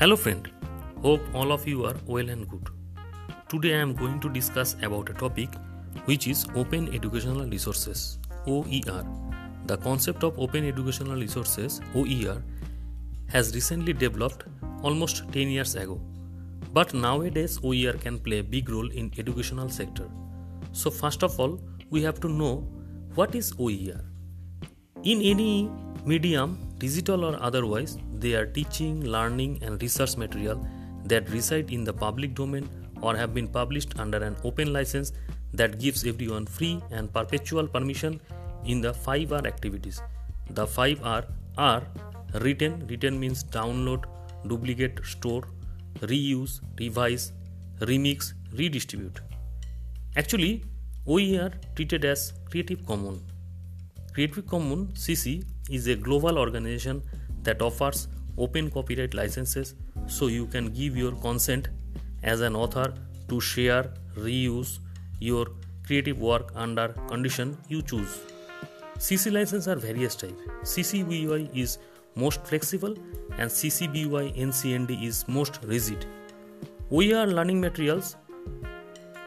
Hello friend, hope all of you are well and good. Today I am going to discuss about a topic which is Open Educational Resources OER. The concept of Open Educational Resources OER has recently developed almost 10 years ago. But nowadays OER can play a big role in educational sector. So first of all, we have to know what is OER. In any medium, digital or otherwise, they are teaching, learning, and research material that reside in the public domain or have been published under an open license that gives everyone free and perpetual permission in the 5R activities. The 5R are written, retain means download, duplicate, store, reuse, revise, remix, redistribute. Actually, OER treated as Creative Commons. Creative Commons CC is a global organization that offers open copyright licenses so you can give your consent as an author to share, reuse your creative work under condition you choose. CC licenses are various types. CC BY is most flexible and CC BY NCND is most rigid. OER learning materials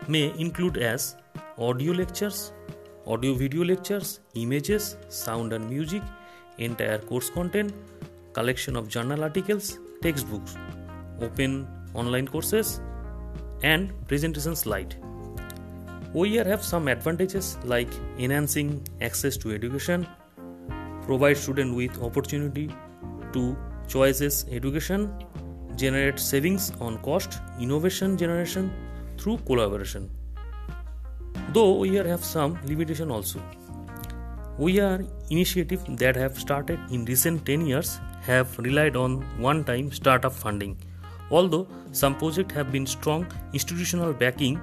may include as audio lectures, audio video lectures, images, sound and music, entire course content, collection of journal articles, textbooks, open online courses, and presentation slide. OER have some advantages like enhancing access to education, provide student with opportunity to choices education, generate savings on cost, innovation generation through collaboration. Though OER have some limitation also. OER initiatives that have started in recent 10 years have relied on one-time startup funding. Although some projects have been strong institutional backing,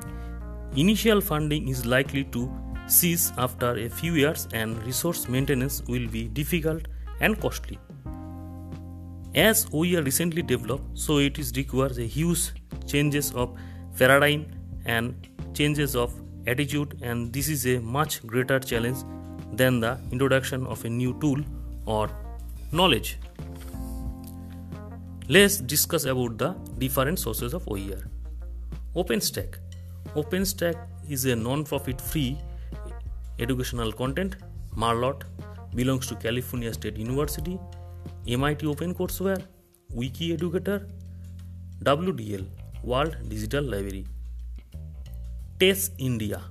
initial funding is likely to cease after a few years and resource maintenance will be difficult and costly. As OER recently developed, so it is requires a huge changes of paradigm and changes of attitude and this is a much greater challenge than the introduction of a new tool or knowledge. Let's discuss about the different sources of OER. OpenStax. OpenStax is a non-profit free educational content. MERLOT belongs to California State University. MIT OpenCourseware, Wiki Educator, WDL, World Digital Library. TES India,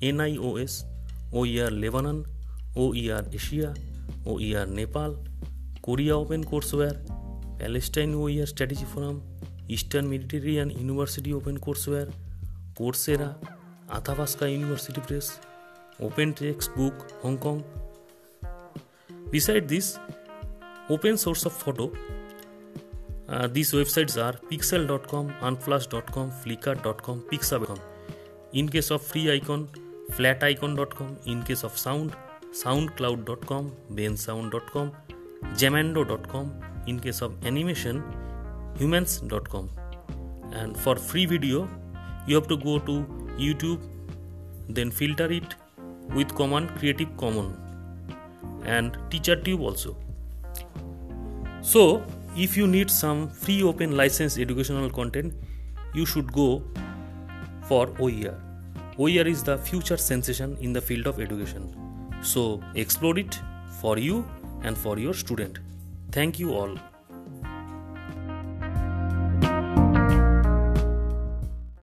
NIOS, O E R Lebanon O E R Asia O E R Nepal Korea open courseware Palestine O E R strategy forum eastern Mediterranean university open courseware Coursera Athabasca university press open text book Hong Kong beside this open source of photo uh, these websites are pixel.com unflash.com flickr.com pixabay.com in case of free icon flaticon.com. In case of sound, soundcloud.com, bensound.com, jamendo.com. In case of animation, humans.com. And for free video, you have to go to YouTube, then filter it with command Creative Commons and TeacherTube also. So, if you need some free open license educational content, you should go for OER. OER is the future sensation in the field of education. So, explore it for you and for your student. Thank you all.